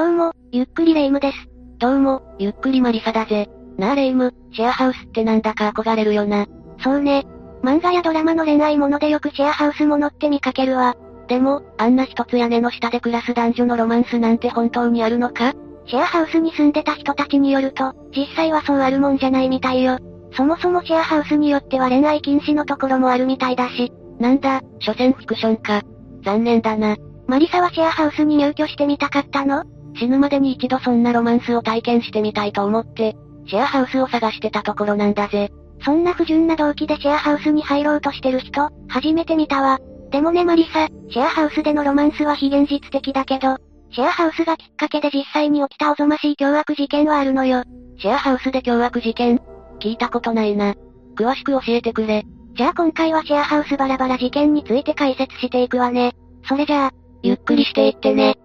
どうも、ゆっくりレ夢ムです。どうも、ゆっくりマリサだぜ。なあレ夢ム、シェアハウスってなんだか憧れるよな。そうね。漫画やドラマの恋愛ものでよくシェアハウスものって見かけるわ。でも、あんな一つ屋根の下で暮らす男女のロマンスなんて本当にあるのか？シェアハウスに住んでた人たちによると、実際はそうあるもんじゃないみたいよ。そもそもシェアハウスによっては恋愛禁止のところもあるみたいだし。なんだ、所詮フィクションか。残念だな。マリサはシェアハウスに入居してみたかったの？死ぬまでに一度そんなロマンスを体験してみたいと思って、シェアハウスを探してたところなんだぜ。そんな不純な動機でシェアハウスに入ろうとしてる人、初めて見たわ。でもねマリサ、シェアハウスでのロマンスは非現実的だけど、シェアハウスがきっかけで実際に起きたおぞましい凶悪事件はあるのよ。シェアハウスで凶悪事件？聞いたことないな。詳しく教えてくれ。じゃあ今回はシェアハウスバラバラ事件について解説していくわね。それじゃあ、ゆっくりしていってね。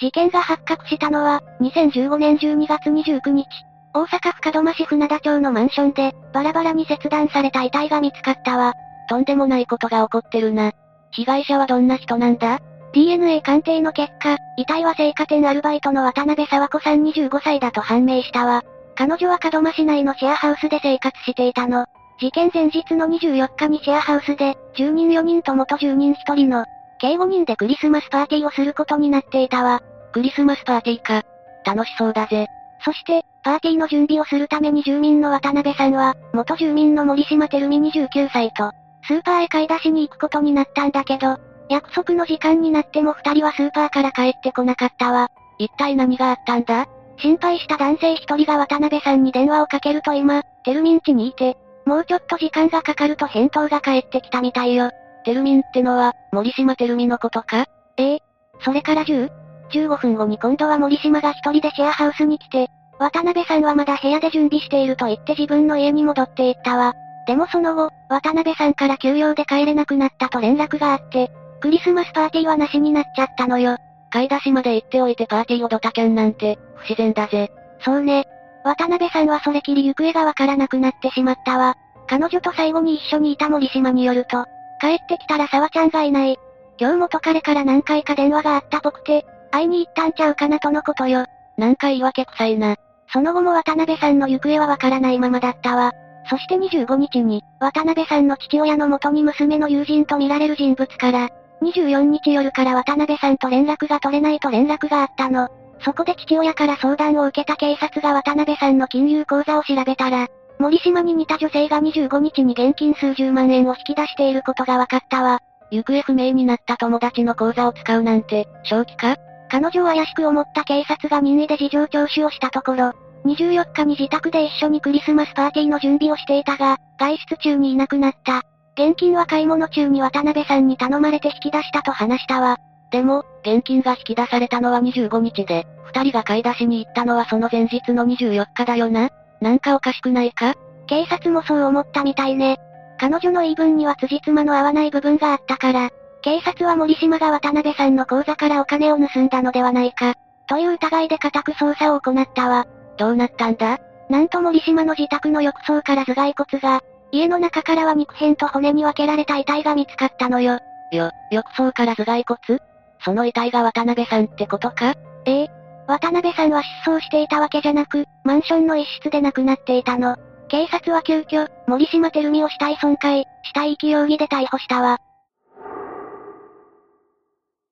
事件が発覚したのは、2015年12月29日。大阪府門真市船田町のマンションで、バラバラに切断された遺体が見つかったわ。とんでもないことが起こってるな。被害者はどんな人なんだ ?DNA 鑑定の結果、遺体は青果店アルバイトの渡辺沢子さん25歳だと判明したわ。彼女は門真市内のシェアハウスで生活していたの。事件前日の24日にシェアハウスで、住人4人と元住人1人の、計5人でクリスマスパーティーをすることになっていたわ。クリスマスパーティーか。楽しそうだぜ。そして、パーティーの準備をするために住民の渡辺さんは、元住民の森島照美29歳と、スーパーへ買い出しに行くことになったんだけど、約束の時間になっても二人はスーパーから帰ってこなかったわ。一体何があったんだ？心配した男性一人が渡辺さんに電話をかけると今、テルミン家にいて、もうちょっと時間がかかると返答が返ってきたみたいよ。テルミンってのは、森島テルミのことか？ええ。それから10、15分後に今度は森島が一人でシェアハウスに来て、渡辺さんはまだ部屋で準備していると言って自分の家に戻っていったわ。でもその後、渡辺さんから休養で帰れなくなったと連絡があって、クリスマスパーティーはなしになっちゃったのよ。買い出しまで行っておいてパーティーをドタキャンなんて、不自然だぜ。そうね。渡辺さんはそれきり行方がわからなくなってしまったわ。彼女と最後に一緒にいた森島によると、帰ってきたら沢ちゃんがいない。今日元彼から何回か電話があったぽくて、会いに行ったんちゃうかなとのことよ。なんか言い訳臭いな。その後も渡辺さんの行方はわからないままだったわ。そして25日に、渡辺さんの父親の元に娘の友人と見られる人物から、24日夜から渡辺さんと連絡が取れないと連絡があったの。そこで父親から相談を受けた警察が渡辺さんの金融口座を調べたら、森島に似た女性が25日に現金数十万円を引き出していることが分かったわ。行方不明になった友達の口座を使うなんて、正気か？彼女を怪しく思った警察が任意で事情聴取をしたところ、24日に自宅で一緒にクリスマスパーティーの準備をしていたが、外出中にいなくなった。現金は買い物中に渡辺さんに頼まれて引き出したと話したわ。でも、現金が引き出されたのは25日で、二人が買い出しに行ったのはその前日の24日だよななんかおかしくないか？警察もそう思ったみたいね。彼女の言い分には辻褄の合わない部分があったから、警察は森島が渡辺さんの口座からお金を盗んだのではないか、という疑いで家宅捜査を行ったわ。どうなったんだ？なんと森島の自宅の浴槽から頭蓋骨が、家の中からは肉片と骨に分けられた遺体が見つかったのよ。よ、浴槽から頭蓋骨？その遺体が渡辺さんってことか？ええ。渡辺さんは失踪していたわけじゃなく、マンションの一室で亡くなっていたの。警察は急遽、森島照美を死体損壊、死体遺棄容疑で逮捕したわ。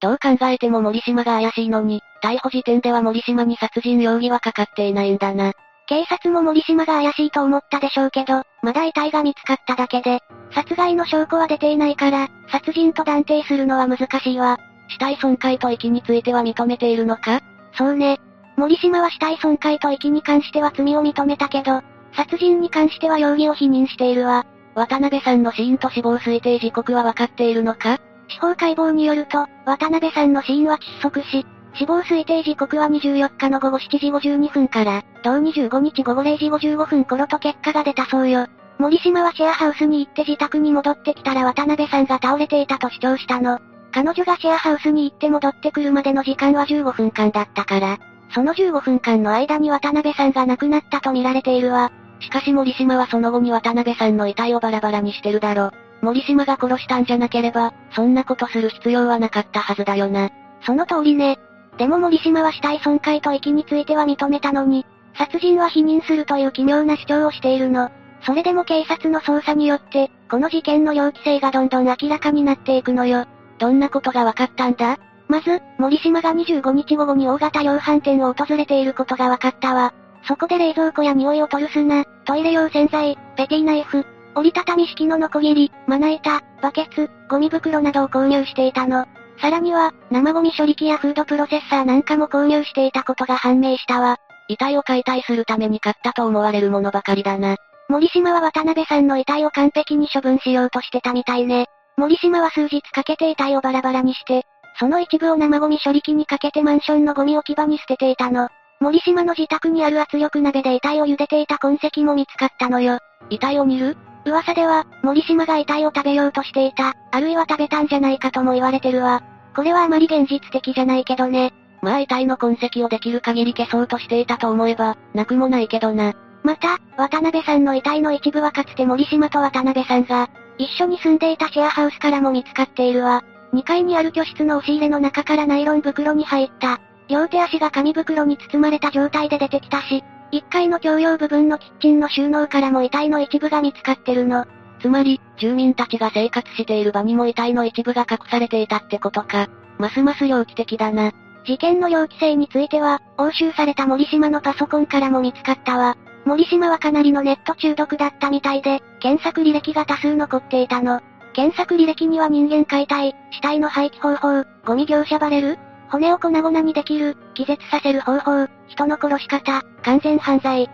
どう考えても森島が怪しいのに、逮捕時点では森島に殺人容疑はかかっていないんだな。警察も森島が怪しいと思ったでしょうけど、まだ遺体が見つかっただけで、殺害の証拠は出ていないから、殺人と断定するのは難しいわ。死体損壊と遺棄については認めているのか？そうね。森島は死体損壊と遺棄に関しては罪を認めたけど、殺人に関しては容疑を否認しているわ。渡辺さんの死因と死亡推定時刻は分かっているのか？司法解剖によると、渡辺さんの死因は窒息し、死亡推定時刻は24日の午後7時52分から、同25日午後0時55分頃と結果が出たそうよ。森島はシェアハウスに行って自宅に戻ってきたら渡辺さんが倒れていたと主張したの。彼女がシェアハウスに行って戻ってくるまでの時間は15分間だったから、その15分間の間に渡辺さんが亡くなったと見られているわ。しかし森島はその後に渡辺さんの遺体をバラバラにしてるだろ。森島が殺したんじゃなければ、そんなことする必要はなかったはずだよな。その通りね。でも森島は死体損壊と遺棄については認めたのに、殺人は否認するという奇妙な主張をしているの。それでも警察の捜査によって、この事件の猟奇性がどんどん明らかになっていくのよ。どんなことが分かったんだ？まず、森島が25日午後に大型量販店を訪れていることが分かったわ。そこで冷蔵庫や匂いを取る砂、トイレ用洗剤、ペティナイフ、折りたたみ式のノコギリ、まな板、バケツ、ゴミ袋などを購入していたの。さらには、生ゴミ処理機やフードプロセッサーなんかも購入していたことが判明したわ。遺体を解体するために買ったと思われるものばかりだな。森島は渡辺さんの遺体を完璧に処分しようとしてたみたいね。森島は数日かけて遺体をバラバラにして、その一部を生ゴミ処理機にかけてマンションのゴミ置き場に捨てていたの。森島の自宅にある圧力鍋で遺体を茹でていた痕跡も見つかったのよ。遺体を煮る？噂では、森島が遺体を食べようとしていた、あるいは食べたんじゃないかとも言われてるわ。これはあまり現実的じゃないけどね。まあ遺体の痕跡をできる限り消そうとしていたと思えば、なくもないけどな。また、渡辺さんの遺体の一部はかつて森島と渡辺さんが、一緒に住んでいたシェアハウスからも見つかっているわ。2階にある居室の押し入れの中からナイロン袋に入った、両手足が紙袋に包まれた状態で出てきたし、1階の共用部分のキッチンの収納からも遺体の一部が見つかってるの。つまり、住民たちが生活している場にも遺体の一部が隠されていたってことか。ますます猟奇的だな。事件の猟奇性については、押収された森島のパソコンからも見つかったわ。森島はかなりのネット中毒だったみたいで、検索履歴が多数残っていたの。検索履歴には人間解体、死体の廃棄方法、ゴミ業者バレる骨を粉々にできる、気絶させる方法、人の殺し方、完全犯罪、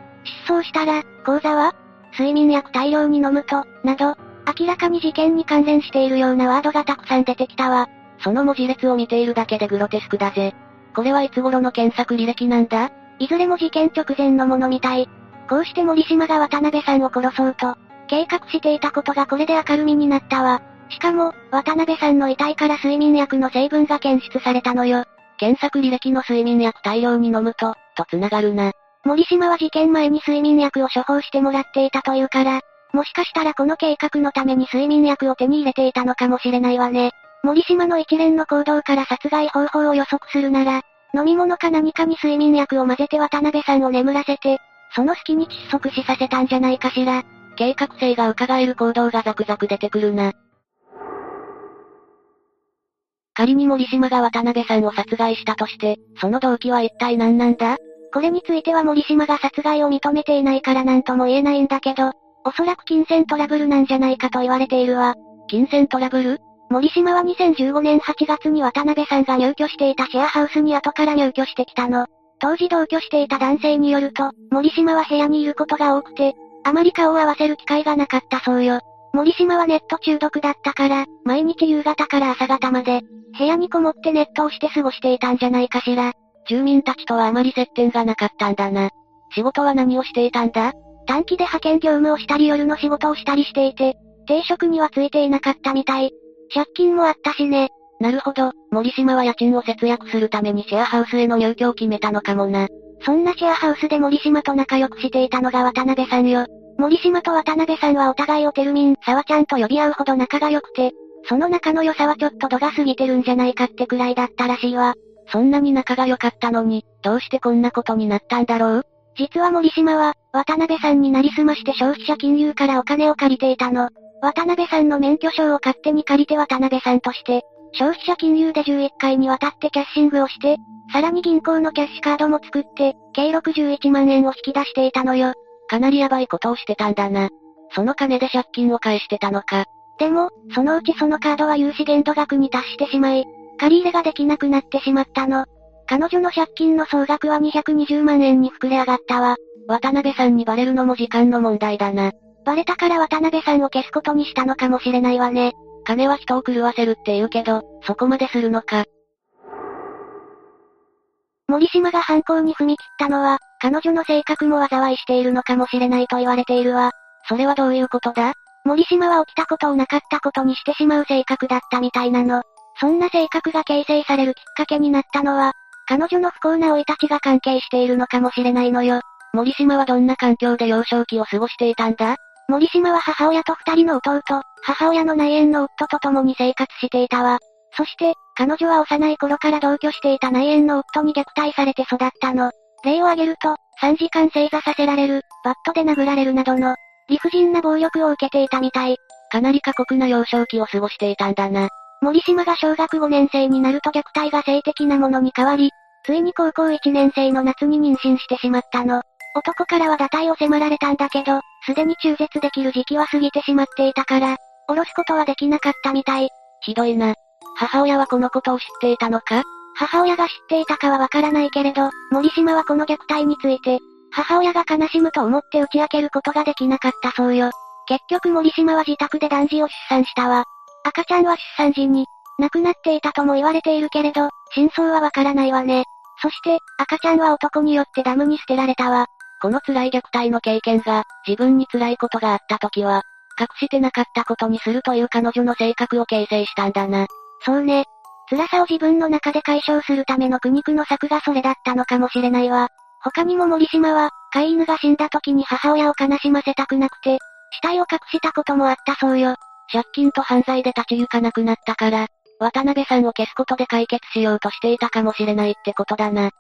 失踪したら、口座は睡眠薬大量に飲むと、など、明らかに事件に関連しているようなワードがたくさん出てきたわ。その文字列を見ているだけでグロテスクだぜ。これはいつ頃の検索履歴なんだ？いずれも事件直前のものみたい。こうして森島が渡辺さんを殺そうと、計画していたことがこれで明るみになったわ。しかも、渡辺さんの遺体から睡眠薬の成分が検出されたのよ。検索履歴の睡眠薬大量に飲むと、と繋がるな。森島は事件前に睡眠薬を処方してもらっていたというから、もしかしたらこの計画のために睡眠薬を手に入れていたのかもしれないわね。森島の一連の行動から殺害方法を予測するなら、飲み物か何かに睡眠薬を混ぜて渡辺さんを眠らせて、その隙に窒息死させたんじゃないかしら。計画性が伺える行動がザクザク出てくるな。仮に森島が渡辺さんを殺害したとして、その動機は一体何なんだ？これについては森島が殺害を認めていないから何とも言えないんだけど、おそらく金銭トラブルなんじゃないかと言われているわ。金銭トラブル？森島は2015年8月に渡辺さんが入居していたシェアハウスに後から入居してきたの。当時同居していた男性によると、森島は部屋にいることが多くて、あまり顔を合わせる機会がなかったそうよ。森島はネット中毒だったから、毎日夕方から朝方まで、部屋にこもってネットをして過ごしていたんじゃないかしら。住民たちとはあまり接点がなかったんだな。仕事は何をしていたんだ？短期で派遣業務をしたり夜の仕事をしたりしていて、定職にはついていなかったみたい。借金もあったしね。なるほど、森島は家賃を節約するためにシェアハウスへの入居を決めたのかもな。そんなシェアハウスで森島と仲良くしていたのが渡辺さんよ。森島と渡辺さんはお互いをテルミン、沢ちゃんと呼び合うほど仲が良くて、その仲の良さはちょっと度が過ぎてるんじゃないかってくらいだったらしいわ。そんなに仲が良かったのに、どうしてこんなことになったんだろう？実は森島は、渡辺さんになりすまして消費者金融からお金を借りていたの。渡辺さんの免許証を勝手に借りて渡辺さんとして、消費者金融で11回にわたってキャッシングをして、さらに銀行のキャッシュカードも作って、計61万円を引き出していたのよ。かなりヤバいことをしてたんだな。その金で借金を返してたのか。でも、そのうちそのカードは融資限度額に達してしまい、借り入れができなくなってしまったの。彼女の借金の総額は220万円に膨れ上がったわ。渡辺さんにバレるのも時間の問題だな。バレたから渡辺さんを消すことにしたのかもしれないわね。金は人を狂わせるって言うけど、そこまでするのか。森島が犯行に踏み切ったのは、彼女の性格も災いしているのかもしれないと言われているわ。それはどういうことだ？森島は起きたことをなかったことにしてしまう性格だったみたいなの。そんな性格が形成されるきっかけになったのは、彼女の不幸な生い立ちが関係しているのかもしれないのよ。森島はどんな環境で幼少期を過ごしていたんだ？森島は母親と二人の弟、母親の内縁の夫と共に生活していたわ。そして、彼女は幼い頃から同居していた内縁の夫に虐待されて育ったの。例を挙げると、3時間正座させられる、バットで殴られるなどの、理不尽な暴力を受けていたみたい。かなり過酷な幼少期を過ごしていたんだな。森島が小学5年生になると虐待が性的なものに変わり、ついに高校1年生の夏に妊娠してしまったの。男からは堕胎を迫られたんだけど、すでに中絶できる時期は過ぎてしまっていたから、下ろすことはできなかったみたい。ひどいな。母親はこのことを知っていたのか？母親が知っていたかはわからないけれど、森島はこの虐待について、母親が悲しむと思って打ち明けることができなかったそうよ。結局森島は自宅で男児を出産したわ。赤ちゃんは出産時に、亡くなっていたとも言われているけれど、真相はわからないわね。そして、赤ちゃんは男によってダムに捨てられたわ。この辛い虐待の経験が、自分に辛いことがあった時は、隠してなかったことにするという彼女の性格を形成したんだな。そうね。辛さを自分の中で解消するための苦肉の策がそれだったのかもしれないわ。他にも森島は、飼い犬が死んだ時に母親を悲しませたくなくて、死体を隠したこともあったそうよ。借金と犯罪で立ち行かなくなったから、渡辺さんを消すことで解決しようとしていたかもしれないってことだな。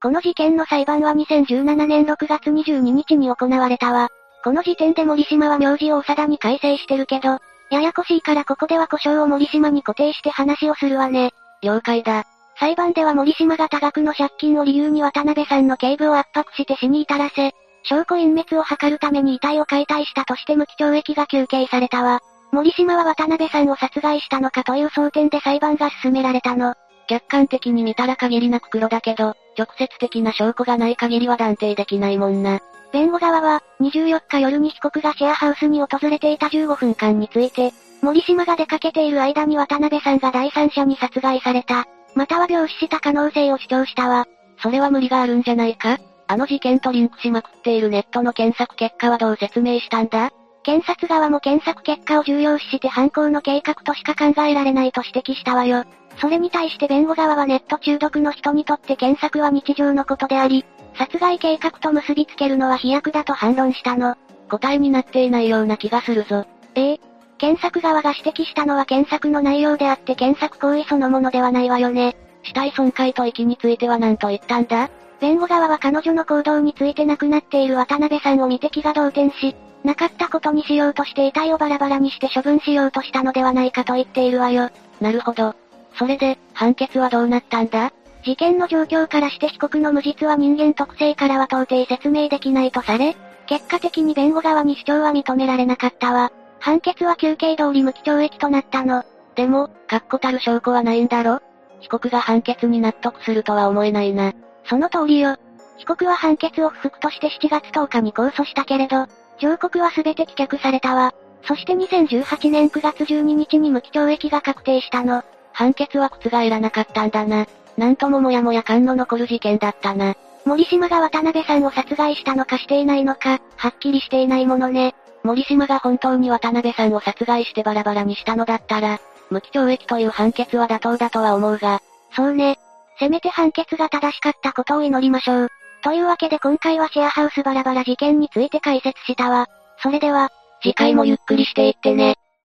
この事件の裁判は2017年6月22日に行われたわ。この時点で森島は名字を長田に改正してるけど、ややこしいからここでは故障を森島に固定して話をするわね。了解だ。裁判では森島が多額の借金を理由に渡辺さんの警部を圧迫して死に至らせ、証拠隠滅を図るために遺体を解体したとして無期懲役が求刑されたわ。森島は渡辺さんを殺害したのかという争点で裁判が進められたの。客観的に見たら限りなく黒だけど、直接的な証拠がない限りは断定できないもんな。弁護側は、24日夜に被告がシェアハウスに訪れていた15分間について、森島が出かけている間に渡辺さんが第三者に殺害された、または病死した可能性を主張したわ。それは無理があるんじゃないか？あの事件とリンクしまくっているネットの検索結果はどう説明したんだ？検察側も検索結果を重要視して犯行の計画としか考えられないと指摘したわよ。それに対して弁護側はネット中毒の人にとって検索は日常のことであり、殺害計画と結びつけるのは飛躍だと反論したの。答えになっていないような気がするぞ。ええ。検索側が指摘したのは検索の内容であって検索行為そのものではないわよね。死体損壊と遺棄については何と言ったんだ？弁護側は彼女の行動について亡くなっている渡辺さんを見て気が動転し、なかったことにしようとして遺体をバラバラにして処分しようとしたのではないかと言っているわよ。なるほど。それで、判決はどうなったんだ？事件の状況からして被告の無実は人間特性からは到底説明できないとされ、結果的に弁護側に主張は認められなかったわ。判決は休刑通り無期懲役となったの。でも、確固たる証拠はないんだろ？被告が判決に納得するとは思えないな。その通りよ。被告は判決を不服として7月10日に控訴したけれど、上告は全て棄却されたわ。そして2018年9月12日に無期懲役が確定したの。判決は覆らなかったんだな。なんとももやもや感の残る事件だったな。森島が渡辺さんを殺害したのかしていないのか、はっきりしていないものね。森島が本当に渡辺さんを殺害してバラバラにしたのだったら、無期懲役という判決は妥当だとは思うが。そうね。せめて判決が正しかったことを祈りましょう。というわけで今回はシェアハウスバラバラ事件について解説したわ。それでは、次回もゆっくりしていってね。